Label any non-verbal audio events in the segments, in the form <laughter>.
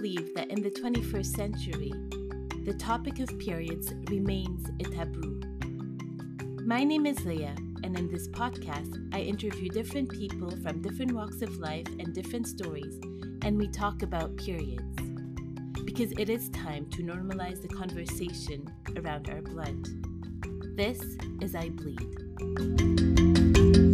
believe that in the 21st century, the topic of periods remains a taboo. My name is Leah, and in this podcast, I interview different people from different walks of life and different stories, and we talk about periods. Because it is time to normalize the conversation around our blood. This is I Bleed.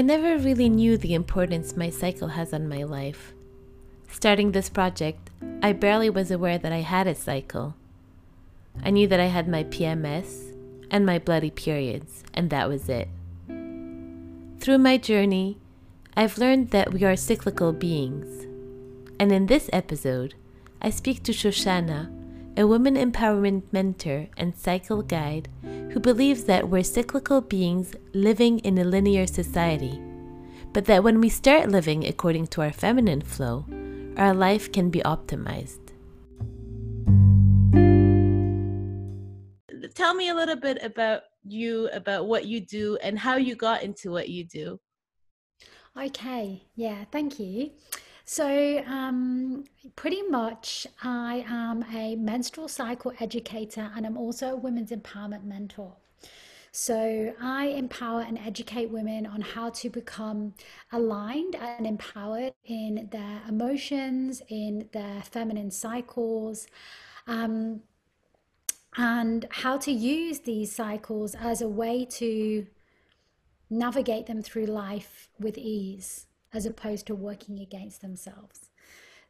I never really knew the importance my cycle has on my life. Starting this project, I barely was aware that I had a cycle. I knew that I had my PMS and my bloody periods, and that was it. Through my journey, I've learned that we are cyclical beings. And in this episode, I speak to Shoshana, a woman empowerment mentor and cycle guide who believes that we're cyclical beings living in a linear society, but that when we start living according to our feminine flow, our life can be optimized. Tell me a little bit about you, about what you do, and how you got into what you do. Okay, yeah, thank you. So, um, pretty much, I am a menstrual cycle educator and I'm also a women's empowerment mentor. So, I empower and educate women on how to become aligned and empowered in their emotions, in their feminine cycles, um, and how to use these cycles as a way to navigate them through life with ease as opposed to working against themselves.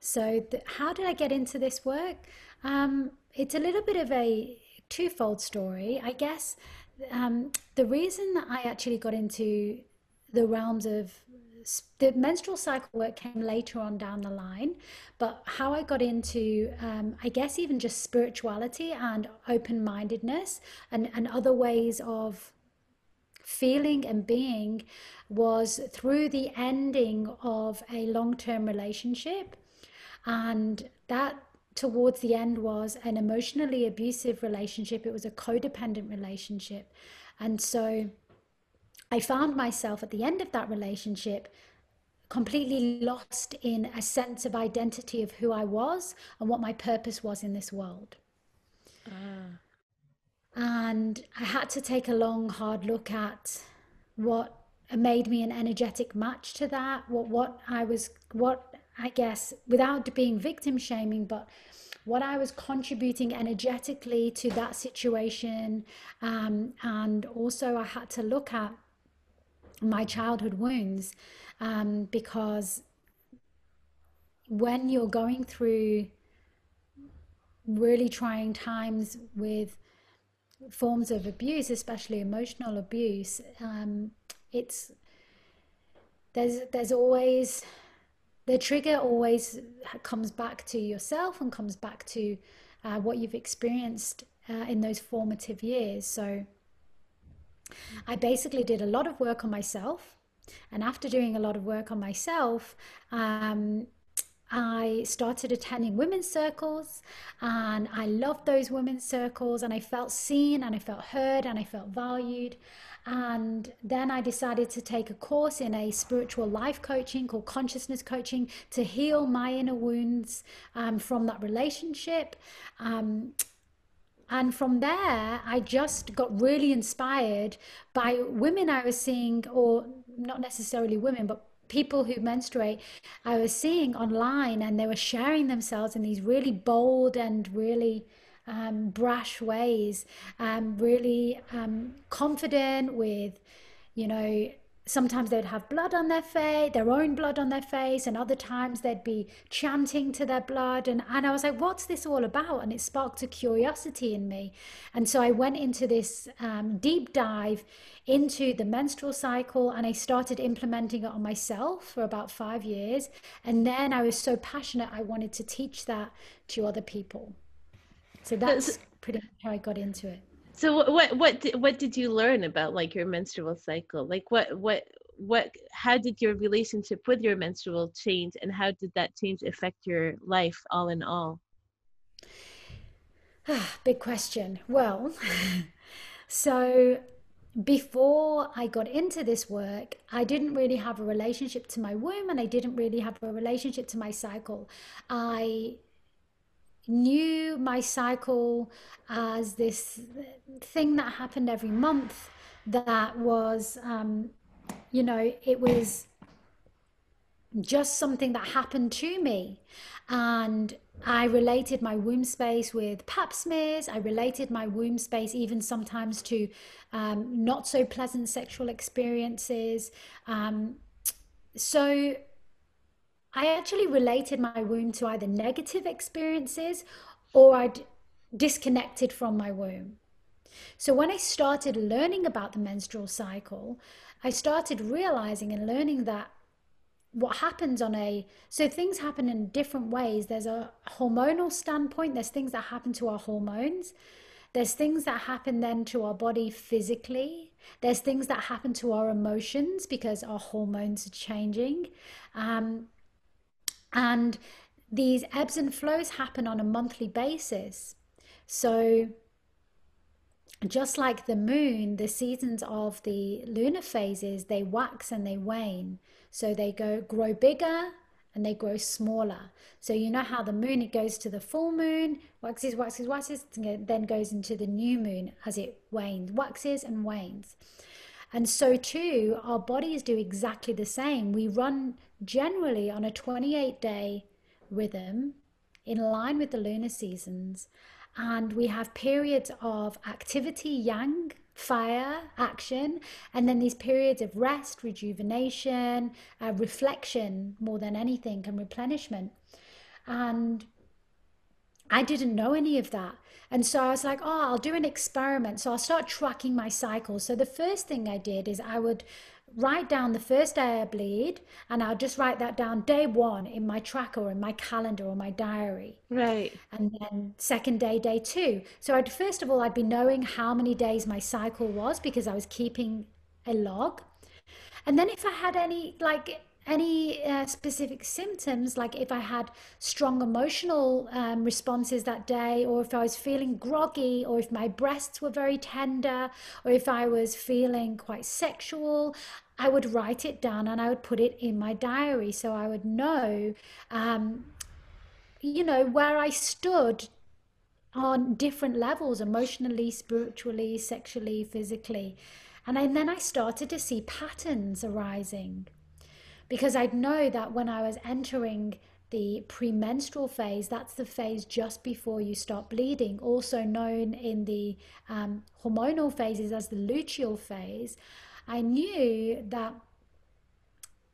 So, the, how did I get into this work? Um, it's a little bit of a twofold story. I guess um, the reason that I actually got into the realms of the menstrual cycle work came later on down the line, but how I got into, um, I guess, even just spirituality and open mindedness and, and other ways of feeling and being was through the ending of a long term relationship. And that towards the end was an emotionally abusive relationship, it was a codependent relationship. And so I found myself at the end of that relationship completely lost in a sense of identity of who I was and what my purpose was in this world. Ah. And I had to take a long, hard look at what made me an energetic match to that, what, what I was, what I guess, without being victim shaming, but what I was contributing energetically to that situation. Um, and also, I had to look at my childhood wounds um, because when you're going through really trying times with forms of abuse, especially emotional abuse, um, it's there's there's always the trigger always comes back to yourself and comes back to uh, what you've experienced uh, in those formative years. So I basically did a lot of work on myself, and after doing a lot of work on myself, um, I started attending women's circles and I loved those women's circles and I felt seen and I felt heard and I felt valued. And then I decided to take a course in a spiritual life coaching called consciousness coaching to heal my inner wounds um, from that relationship. Um, and from there, I just got really inspired by women I was seeing, or not necessarily women, but people who menstruate I was seeing online and they were sharing themselves in these really bold and really um, brash ways, um, really um, confident with, you know, sometimes they'd have blood on their face, their own blood on their face, and other times they'd be chanting to their blood. And, and I was like, what's this all about? And it sparked a curiosity in me. And so I went into this um, deep dive into the menstrual cycle and I started implementing it on myself for about five years. And then I was so passionate, I wanted to teach that to other people. So that's pretty much how I got into it. So what what what did you learn about like your menstrual cycle? Like what what what how did your relationship with your menstrual change and how did that change affect your life all in all? <sighs> Big question. Well, <laughs> so before I got into this work, I didn't really have a relationship to my womb and I didn't really have a relationship to my cycle. I knew my cycle as this thing that happened every month that was, um, you know, it was just something that happened to me. And I related my womb space with pap smears. I related my womb space even sometimes to um, not so pleasant sexual experiences. Um, so I actually related my womb to either negative experiences or I'd disconnected from my womb. So when I started learning about the menstrual cycle, I started realizing and learning that what happens on a so things happen in different ways. There's a hormonal standpoint. There's things that happen to our hormones. There's things that happen then to our body physically. There's things that happen to our emotions because our hormones are changing. Um, and these ebbs and flows happen on a monthly basis so just like the moon the seasons of the lunar phases they wax and they wane so they go grow bigger and they grow smaller. So you know how the moon it goes to the full moon, waxes, waxes, waxes, then goes into the new moon as it wanes, waxes and wanes. And so too, our bodies do exactly the same. We run generally on a 28 day rhythm in line with the lunar seasons. And we have periods of activity, yang, fire, action, and then these periods of rest, rejuvenation, uh, reflection more than anything, and replenishment. And I didn't know any of that. And so I was like, oh, I'll do an experiment. So I'll start tracking my cycles. So the first thing I did is I would write down the first day I bleed, and I'll just write that down day one in my tracker or in my calendar or my diary. Right. And then second day, day two. So I'd first of all, I'd be knowing how many days my cycle was because I was keeping a log. And then if I had any like any uh, specific symptoms, like if I had strong emotional um, responses that day, or if I was feeling groggy, or if my breasts were very tender, or if I was feeling quite sexual, I would write it down and I would put it in my diary so I would know, um, you know, where I stood on different levels emotionally, spiritually, sexually, physically. And, and then I started to see patterns arising because I'd know that when I was entering the premenstrual phase, that's the phase just before you start bleeding, also known in the um, hormonal phases as the luteal phase. I knew that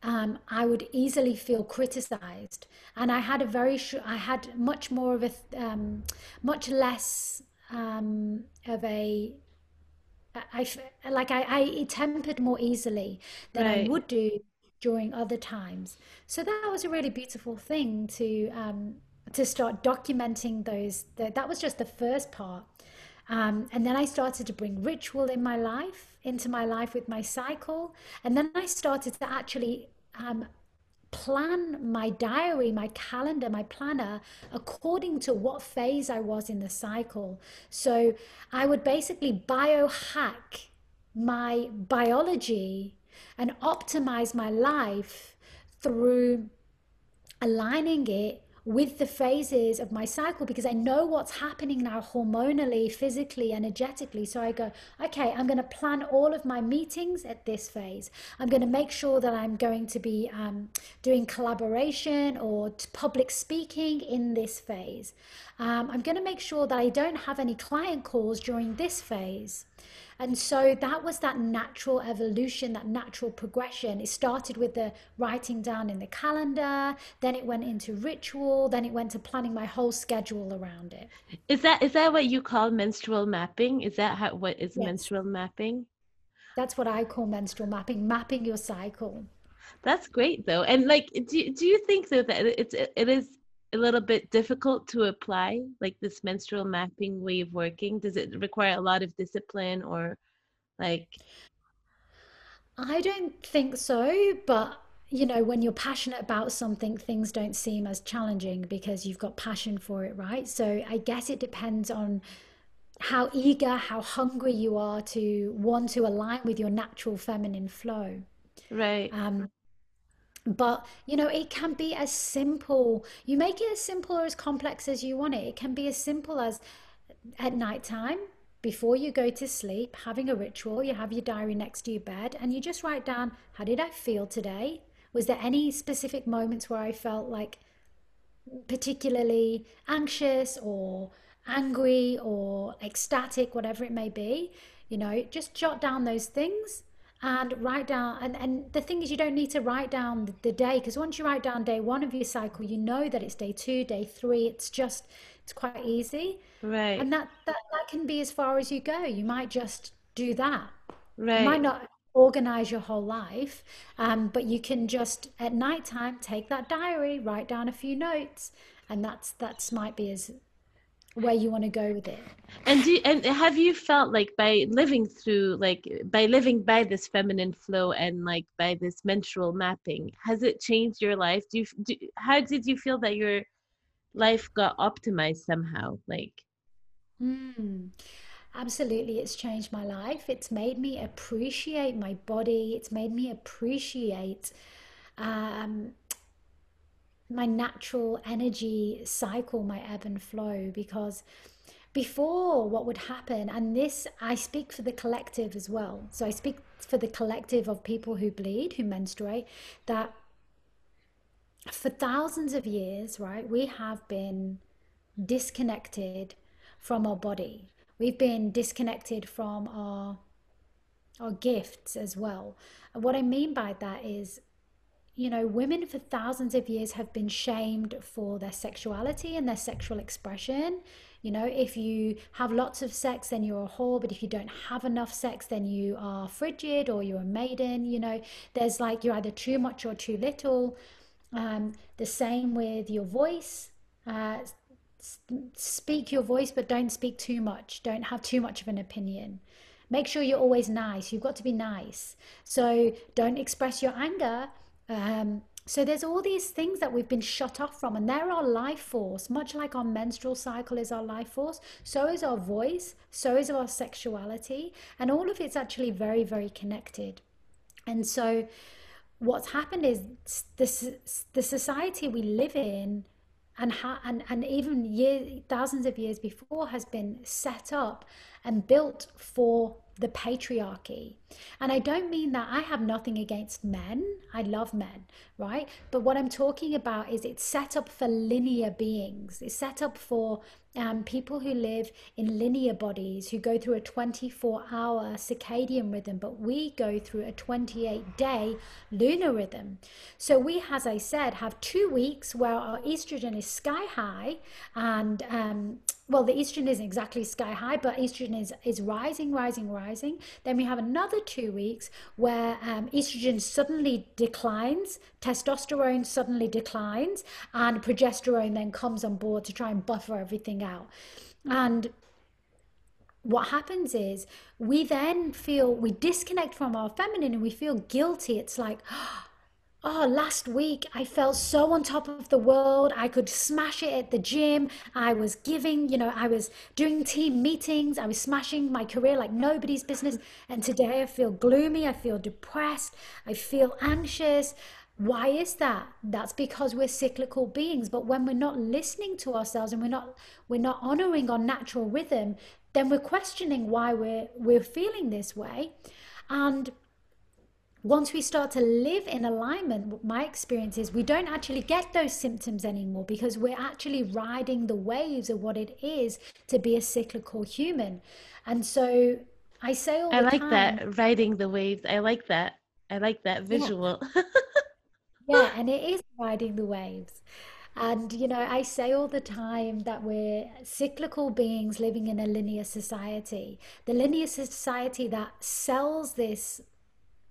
um, I would easily feel criticized, and I had a very sh- I had much more of a um, much less um, of a I, I like I, I tempered more easily than right. I would do during other times. So that was a really beautiful thing to um, to start documenting those. That, that was just the first part. Um, and then I started to bring ritual in my life, into my life with my cycle. And then I started to actually um, plan my diary, my calendar, my planner according to what phase I was in the cycle. So I would basically biohack my biology and optimize my life through aligning it with the phases of my cycle because I know what's happening now hormonally, physically, energetically. So I go, okay, I'm going to plan all of my meetings at this phase. I'm going to make sure that I'm going to be um, doing collaboration or public speaking in this phase. Um, I'm going to make sure that I don't have any client calls during this phase. And so that was that natural evolution, that natural progression. It started with the writing down in the calendar, then it went into ritual, then it went to planning my whole schedule around it. Is that is that what you call menstrual mapping? Is that how what is yes. menstrual mapping? That's what I call menstrual mapping, mapping your cycle. That's great though. And like do do you think though that it's it is a little bit difficult to apply like this menstrual mapping way of working does it require a lot of discipline or like i don't think so but you know when you're passionate about something things don't seem as challenging because you've got passion for it right so i guess it depends on how eager, how hungry you are to want to align with your natural feminine flow. Right. Um, but you know, it can be as simple. You make it as simple or as complex as you want it. It can be as simple as at night time before you go to sleep, having a ritual. You have your diary next to your bed, and you just write down, "How did I feel today? Was there any specific moments where I felt like particularly anxious or angry or ecstatic, whatever it may be, you know, just jot down those things and write down. And, and the thing is, you don't need to write down the day because once you write down day one of your cycle, you know that it's day two, day three. It's just, it's quite easy. Right. And that, that, that can be as far as you go. You might just do that. Right. You might not organize your whole life, um, but you can just at night time take that diary, write down a few notes, and that's that's might be as where you want to go with it. And do and have you felt like by living through like by living by this feminine flow and like by this menstrual mapping, has it changed your life? Do you do, how did you feel that your life got optimized somehow? Like, Mm, absolutely, it's changed my life. It's made me appreciate my body. It's made me appreciate um, my natural energy cycle, my ebb and flow, because before what would happen, and this I speak for the collective as well. So I speak for the collective of people who bleed, who menstruate, that for thousands of years, right, we have been disconnected from our body. We've been disconnected from our our gifts as well. And what I mean by that is you know, women for thousands of years have been shamed for their sexuality and their sexual expression. You know, if you have lots of sex, then you're a whore, but if you don't have enough sex, then you are frigid or you're a maiden. You know, there's like you're either too much or too little. Um, the same with your voice. Uh, speak your voice, but don't speak too much. Don't have too much of an opinion. Make sure you're always nice. You've got to be nice. So don't express your anger um, so there's all these things that we've been shut off from, and they're our life force. Much like our menstrual cycle is our life force, so is our voice, so is our sexuality, and all of it's actually very, very connected. And so, what's happened is this the society we live in and ha- and and even years thousands of years before has been set up and built for the patriarchy. And i don't mean that i have nothing against men. I love men right? But what i'm talking about is it's set up for linear beings. It's set up for um, people who live in linear bodies who go through a 24 hour circadian rhythm but we go through a 28 day lunar rhythm. So we as i said have two weeks where our estrogen is sky high and um, well the estrogen isn't exactly sky high but estrogen is is rising rising rising. Then we have another two weeks where um, estrogen suddenly declines testosterone suddenly declines and progesterone then comes on board to try and buffer everything out. And what happens is we then feel we disconnect from our feminine and we feel guilty. It's like Oh, Oh, last week I felt so on top of the world. I could smash it at the gym. I was giving, you know, I was doing team meetings. I was smashing my career like nobody's business. And today I feel gloomy. I feel depressed. I feel anxious. Why is that? That's because we're cyclical beings. But when we're not listening to ourselves and we're not we're not honoring our natural rhythm, then we're questioning why we're we're feeling this way. And once we start to live in alignment, my experience is we don't actually get those symptoms anymore because we're actually riding the waves of what it is to be a cyclical human. And so I say all I like time, that, riding the waves. I like that. I like that yeah, visual. <laughs> yeah, and it is riding the waves. And, you know, I say all the time that we're cyclical beings living in a linear society. The linear society that sells this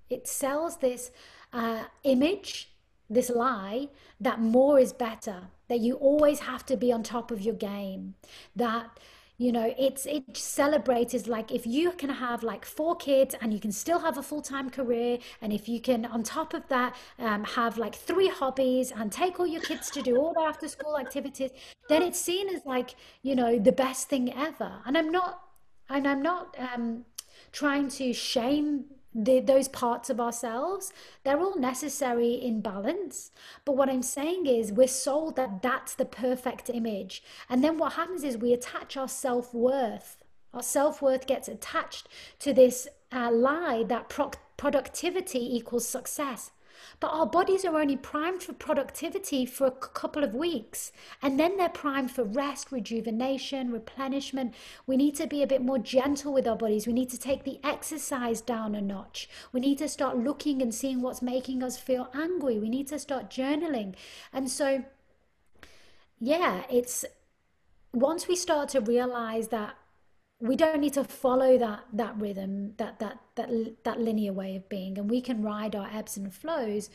it sells this uh, image, this lie that more is better, that you always have to be on top of your game, that you know it's it celebrates like if you can have like four kids and you can still have a full-time career and if you can on top of that um, have like three hobbies and take all your kids to do all their after school activities then it's seen as like you know the best thing ever. And i'm not and I'm not um, trying to shame the, those parts of ourselves. They're all necessary in balance. But what I'm saying is, we're sold that that's the perfect image. And then what happens is we attach our self worth. Our self worth gets attached to this uh, lie that pro- productivity equals success. But our bodies are only primed for productivity for a couple of weeks. And then they're primed for rest, rejuvenation, replenishment. We need to be a bit more gentle with our bodies. We need to take the exercise down a notch. We need to start looking and seeing what's making us feel angry. We need to start journaling. And so, yeah, it's once we start to realize that we don't need to follow that that rhythm that that that that linear way of being and we can ride our ebbs and flows.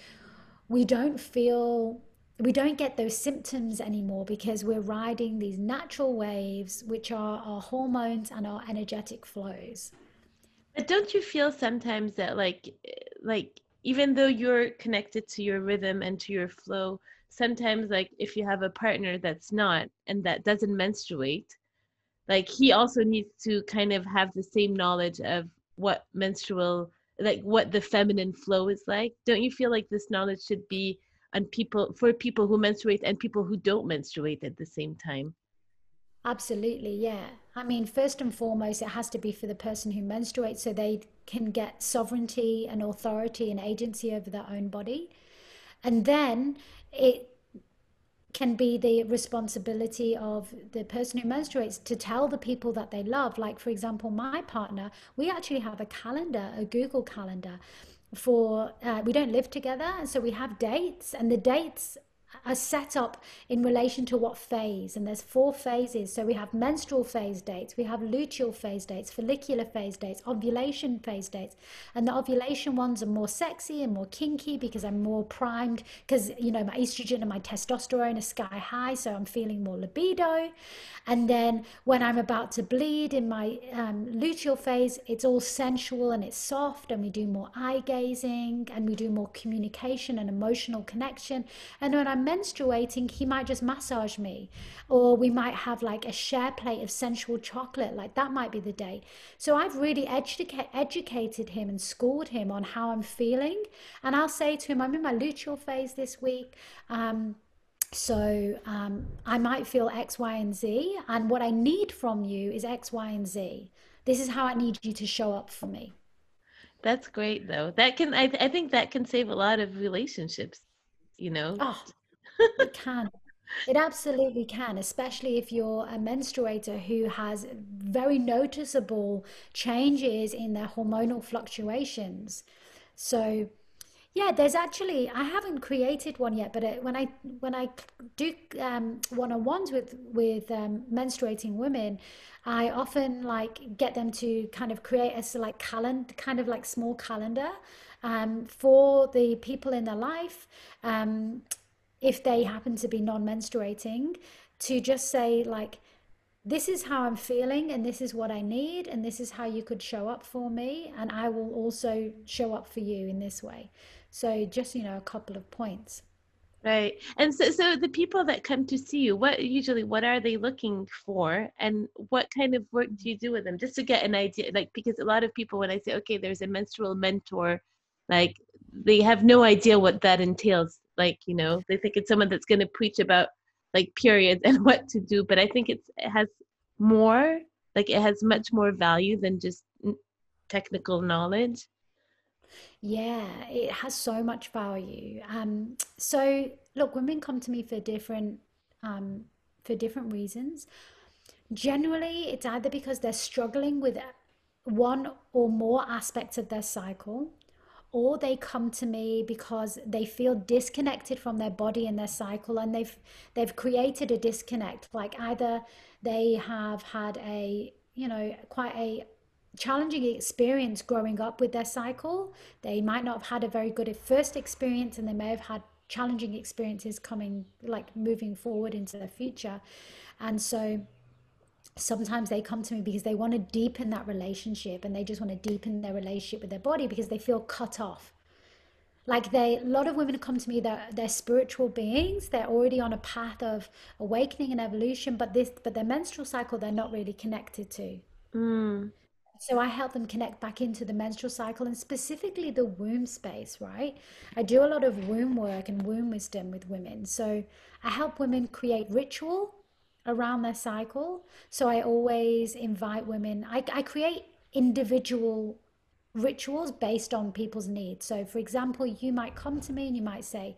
We don't feel we don't get those symptoms anymore because we're riding these natural waves which are our hormones and our energetic flows. But don't you feel sometimes that like like even though you're connected to your rhythm and to your flow sometimes like if you have a partner that's not and that doesn't menstruate like he also needs to kind of have the same knowledge of what menstrual like what the feminine flow is like. Don't you feel like this knowledge should be on people for people who menstruate and people who don't menstruate at the same time? Absolutely yeah. I mean first and foremost it has to be for the person who menstruates so they can get sovereignty and authority and agency over their own body. And then it can be the responsibility of the person who menstruates to tell the people that they love. Like, for example, my partner, we actually have a calendar, a Google calendar for, uh, we don't live together. So we have dates, and the dates are set up in relation to what phase and there's four phases. So we have menstrual phase dates we have luteal phase dates follicular phase dates ovulation phase dates. And the ovulation ones are more sexy and more kinky because i'm more primed because you know my estrogen and my testosterone are sky high so i'm feeling more libido. And then when i'm about to bleed in my um, luteal phase it's all sensual and it's soft and we do more eye gazing and we do more communication and emotional connection. And when i'm menstruating, he might just massage me. Or we might have like a share plate of sensual chocolate. Like that might be the day. So I've really educa- educated him and schooled him on how I'm feeling. And I'll say to him, I'm in my luteal phase this week. Um, so um, I might feel X, Y, and Z. And what I need from you is X, Y, and Z. This is how I need you to show up for me. That's great, though. That can, I, I think that can save a lot of relationships, you know? Oh, it can. It absolutely can, especially if you're a menstruator who has very noticeable changes in their hormonal fluctuations. So, yeah, there's actually I haven't created one yet, but it, when I when I do um, one-on-ones with with um, menstruating women, I often like get them to kind of create a like calendar, kind of like small calendar um, for the people in their life. If they happen to be non menstruating, to just say, like, this is how I'm feeling, and this is what I need, and this is how you could show up for me, and I will also show up for you in this way. So, just, you know, a couple of points. Right. And so, so the people that come to see you, what usually, what are they looking for and what kind of work do you do with them? Just to get an idea, like, because a lot of people, when I say, okay, there's a menstrual mentor, like they have no idea what that entails like you know they think it's someone that's going to preach about like periods <laughs> and what to do but i think it's it has more like it has much more value than just technical knowledge. Yeah it has so much value. Um so look women come to me for different um for different reasons. Generally it's either because they're struggling with one or more aspects of their cycle or they come to me because they feel disconnected from their body and their cycle and they've they've created a disconnect. Like either they have had a you know quite a challenging experience growing up with their cycle. They might not have had a very good first experience and they may have had challenging experiences coming like moving forward into the future. And so sometimes they come to me because they want to deepen that relationship and they just want to deepen their relationship with their body because they feel cut off like they a lot of women come to me that they're, they're spiritual beings they're already on a path of awakening and evolution but this but their menstrual cycle they're not really connected to Mm. So I help them connect back into the menstrual cycle and specifically the womb space, right? I do a lot of womb work and womb wisdom with women. So I help women create ritual around their cycle. So I always invite women, I, I create individual rituals based on people's needs. So, for example, you might come to me and you might say,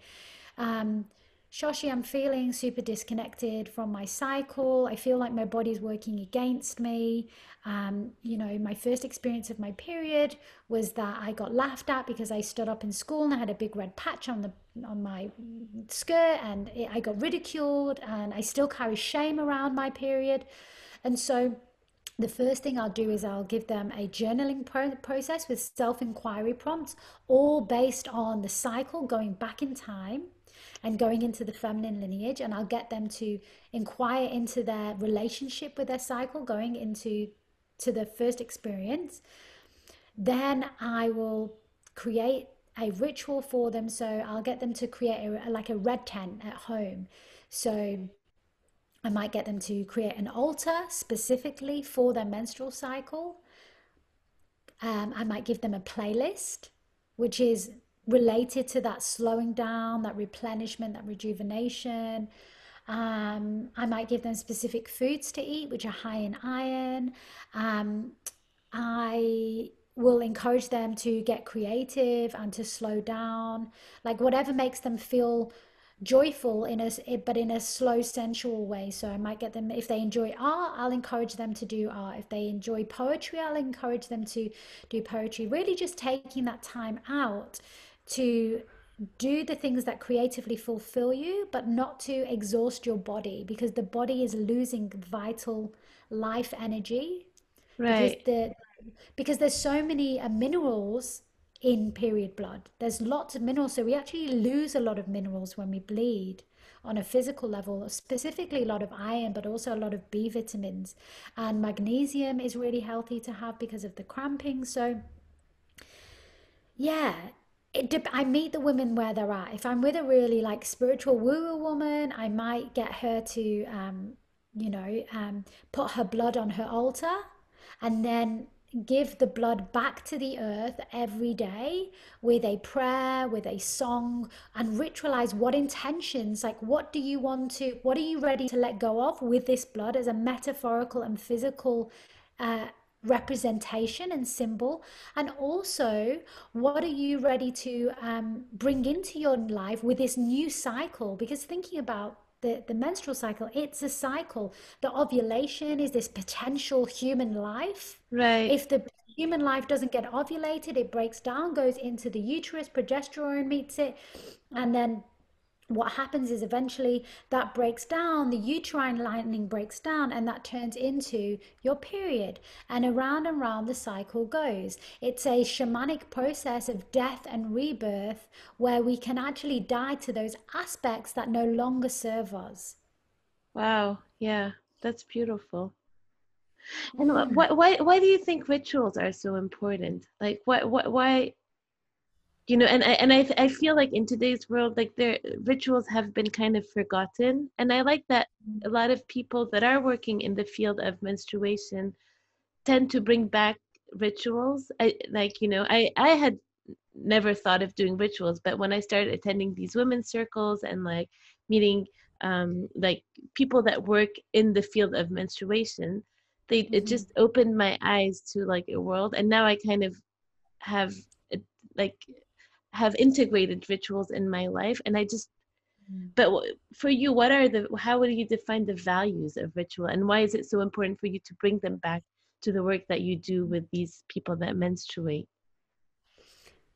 um, Shoshi, I'm feeling super disconnected from my cycle. I feel like my body's working against me. Um, you know, my first experience of my period was that I got laughed at because I stood up in school and I had a big red patch on the on my skirt, and it, I got ridiculed, and I still carry shame around my period, and so the first thing I'll do is I'll give them a journaling pro- process with self inquiry prompts, all based on the cycle going back in time and going into the feminine lineage and I'll get them to inquire into their relationship with their cycle going into to the first experience. Then I will create a ritual for them. So I'll get them to create a, like a red tent at home. So I might get them to create an altar specifically for their menstrual cycle. Um, I might give them a playlist which is related to that slowing down, that replenishment, that rejuvenation. Um, I might give them specific foods to eat, which are high in iron. Um, I will encourage them to get creative and to slow down, like whatever makes them feel joyful in a but in a slow sensual way so i might get them if they enjoy art i'll encourage them to do art if they enjoy poetry i'll encourage them to do poetry really just taking that time out to do the things that creatively fulfill you, but not to exhaust your body because the body is losing vital life energy. Right. Because, the, because there's so many uh, minerals in period blood. There's lots of minerals. So we actually lose a lot of minerals when we bleed on a physical level, specifically a lot of iron, but also a lot of B vitamins. And magnesium is really healthy to have because of the cramping. So, yeah, it I meet the women where they're at. If I'm with a really like spiritual woo woman, I might get her to, um, you know, um, put her blood on her altar and then give the blood back to the earth every day with a prayer, with a song, and ritualize what intentions, like what do you want to, what are you ready to let go of with this blood as a metaphorical and physical uh, representation and symbol. And also what are you ready to um, bring into your life with this new cycle? Because thinking about the, the menstrual cycle it's a cycle. The ovulation is this potential human life. Right. If the human life doesn't get ovulated it breaks down goes into the uterus progesterone meets it and then what happens is eventually that breaks down, the uterine lining breaks down, and that turns into your period. And around and round the cycle goes. It's a shamanic process of death and rebirth where we can actually die to those aspects that no longer serve us. Wow, yeah, that's beautiful. And why, why, why do you think rituals are so important? Like, what, what, why, you know and I, and I, I feel like in today's world like their rituals have been kind of forgotten. And i like that a lot of people that are working in the field of menstruation tend to bring back rituals. I like you know i i had never thought of doing rituals but when i started attending these women's circles and like meeting um like people that work in the field of menstruation they it mm-hmm. just opened my eyes to like a world. And now i kind of have like have integrated rituals in my life and i just mm. but for you what are the how would you define the values of ritual and why is it so important for you to bring them back to the work that you do with these people that menstruate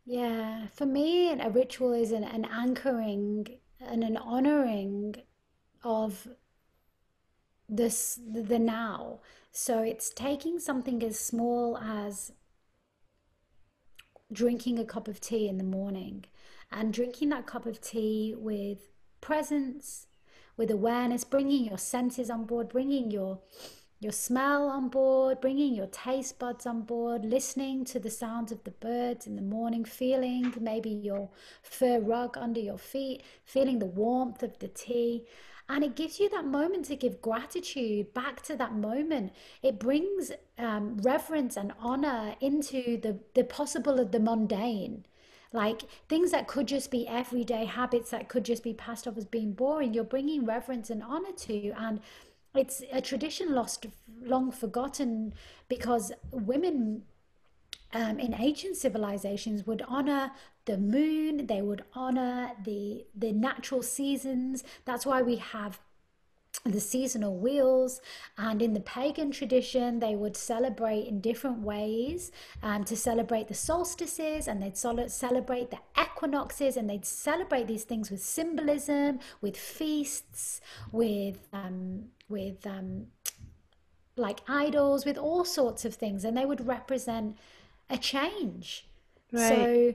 yeah for me a ritual is an, an anchoring and an honoring of this the now so it's taking something as small as drinking a cup of tea in the morning and drinking that cup of tea with presence, with awareness, bringing your senses on board, bringing your your smell on board, bringing your taste buds on board, listening to the sounds of the birds in the morning, feeling maybe your fur rug under your feet, feeling the warmth of the tea, and it gives you that moment to give gratitude back to that moment. It brings um, reverence and honor into the the possible of the mundane. Like things that could just be everyday habits that could just be passed off as being boring you're bringing reverence and honor to. And it's a tradition lost long forgotten because women um, in ancient civilizations would honor the moon they would honor the the natural seasons. That's why we have the seasonal wheels. And in the pagan tradition they would celebrate in different ways um, to celebrate the solstices and they'd sol- celebrate the equinoxes and they'd celebrate these things with symbolism with feasts with um, with um, like idols with all sorts of things. And they would represent a change. Right. so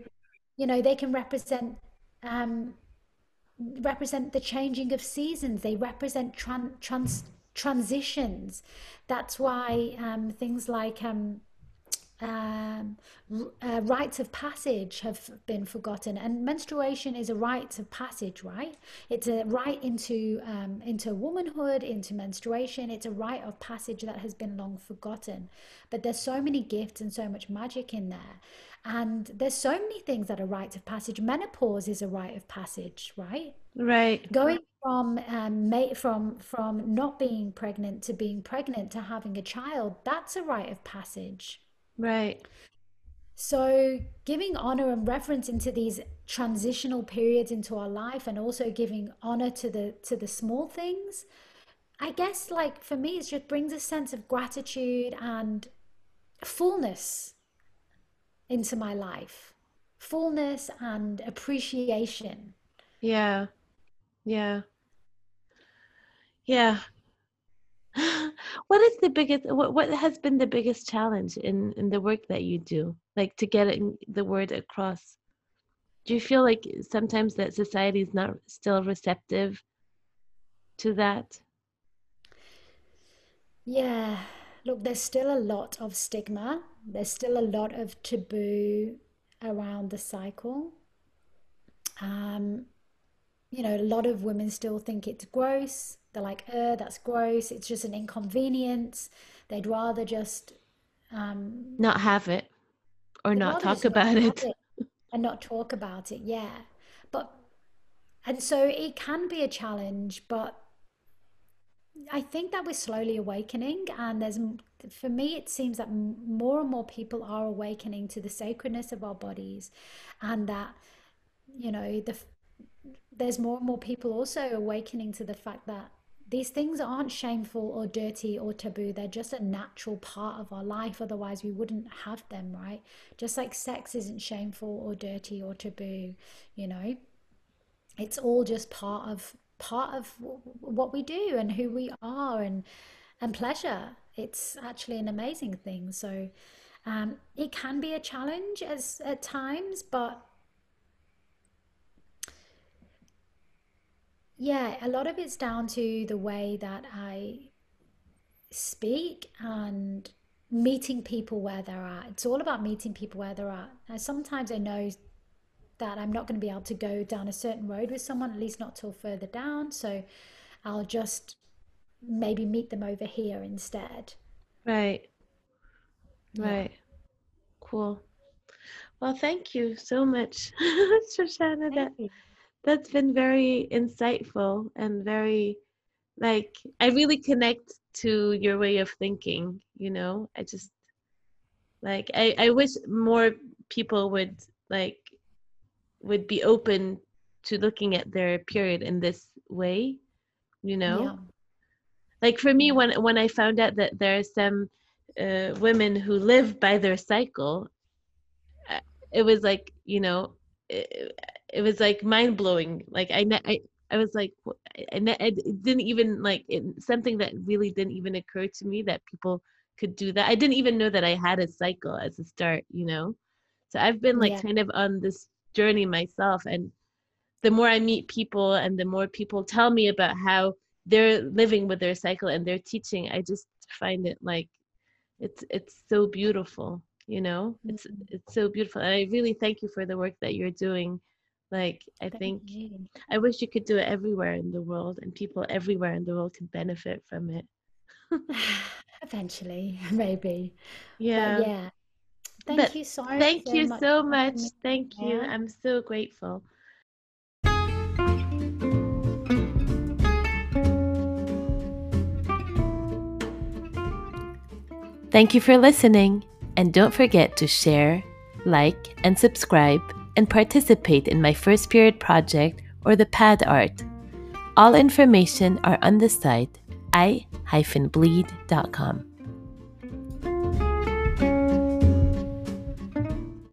you know they can represent um, represent the changing of seasons. They represent tran- trans- transitions. That's why um, things like um, um, uh, rites of passage have been forgotten. And menstruation is a rite of passage right? It's a rite into um, into womanhood into menstruation. It's a rite of passage that has been long forgotten. But there's so many gifts and so much magic in there. And there's so many things that are rites of passage. Menopause is a rite of passage right? Right. Going from um, from from not being pregnant to being pregnant to having a child that's a rite of passage Right. So, giving honor and reverence into these transitional periods into our life and also giving honor to the to the small things, I guess like for me it just brings a sense of gratitude and fullness into my life. Fullness and appreciation. Yeah. Yeah. Yeah. <laughs> what is the biggest what, what has been the biggest challenge in in the work that you do? Like to get the word across? Do you feel like sometimes that society is not still receptive to that? Yeah look there's still a lot of stigma. There's still a lot of taboo around the cycle. Um you know a lot of women still think it's gross they're like, uh, that's gross. It's just an inconvenience. They'd rather just um, not have it or not talk about it. it. and not talk about it. Yeah, but and so it can be a challenge, but I think that we're slowly awakening, and there's for me it seems that more and more people are awakening to the sacredness of our bodies, and that you know the there's more and more people also awakening to the fact that these things aren't shameful or dirty or taboo. They're just a natural part of our life. Otherwise, we wouldn't have them, right? Just like sex isn't shameful or dirty or taboo, you know, it's all just part of part of what we do and who we are and and pleasure. It's actually an amazing thing. So um, it can be a challenge as at times, but yeah, a lot of it's down to the way that I speak and meeting people where they're at. It's all about meeting people where they're at. And sometimes I know that I'm not going to be able to go down a certain road with someone, at least not till further down. So I'll just maybe meet them over here instead. Right. Right. Yeah. Cool. Well, thank you so much, <laughs> Shoshana. Thank that you that's been very insightful and very like I really connect to your way of thinking, you know. I just like I, I wish more people would like would be open to looking at their period in this way, you know. Yeah. Like for me when when I found out that there are some uh, women who live by their cycle, uh, it was like, you know, it, it was like mind blowing. Like I, I, I was like, I, I didn't even like it, something that really didn't even occur to me that people could do that. I didn't even know that I had a cycle as a start, you know. So I've been like yeah. kind of on this journey myself, and the more I meet people, and the more people tell me about how they're living with their cycle and they're teaching, I just find it like it's it's so beautiful you know it's mm-hmm. it's so beautiful and i really thank you for the work that you're doing Like, I Thank think you. I wish you could do it everywhere in the world and people everywhere in the world could benefit from it. <sighs> Eventually, <laughs> maybe. But Yeah. yeah, thank But you so, thank so you much so much. Thank you. here. I'm so grateful. Thank you for listening. And don't forget to share, like, and subscribe and participate in my first period project or the pad art. All information are on the site i-bleed.com.